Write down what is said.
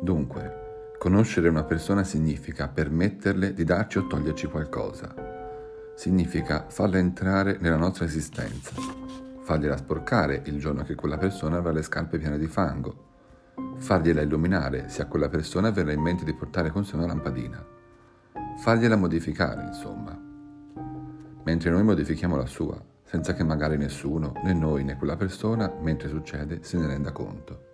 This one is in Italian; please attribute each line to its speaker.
Speaker 1: Dunque, conoscere una persona significa permetterle di darci o toglierci qualcosa. Significa farla entrare nella nostra esistenza, fargliela sporcare il giorno che quella persona avrà le scarpe piene di fango, fargliela illuminare se a quella persona verrà in mente di portare con sé una lampadina, fargliela modificare, insomma. Mentre noi modifichiamo la sua, senza che magari nessuno, né noi né quella persona, mentre succede, se ne renda conto.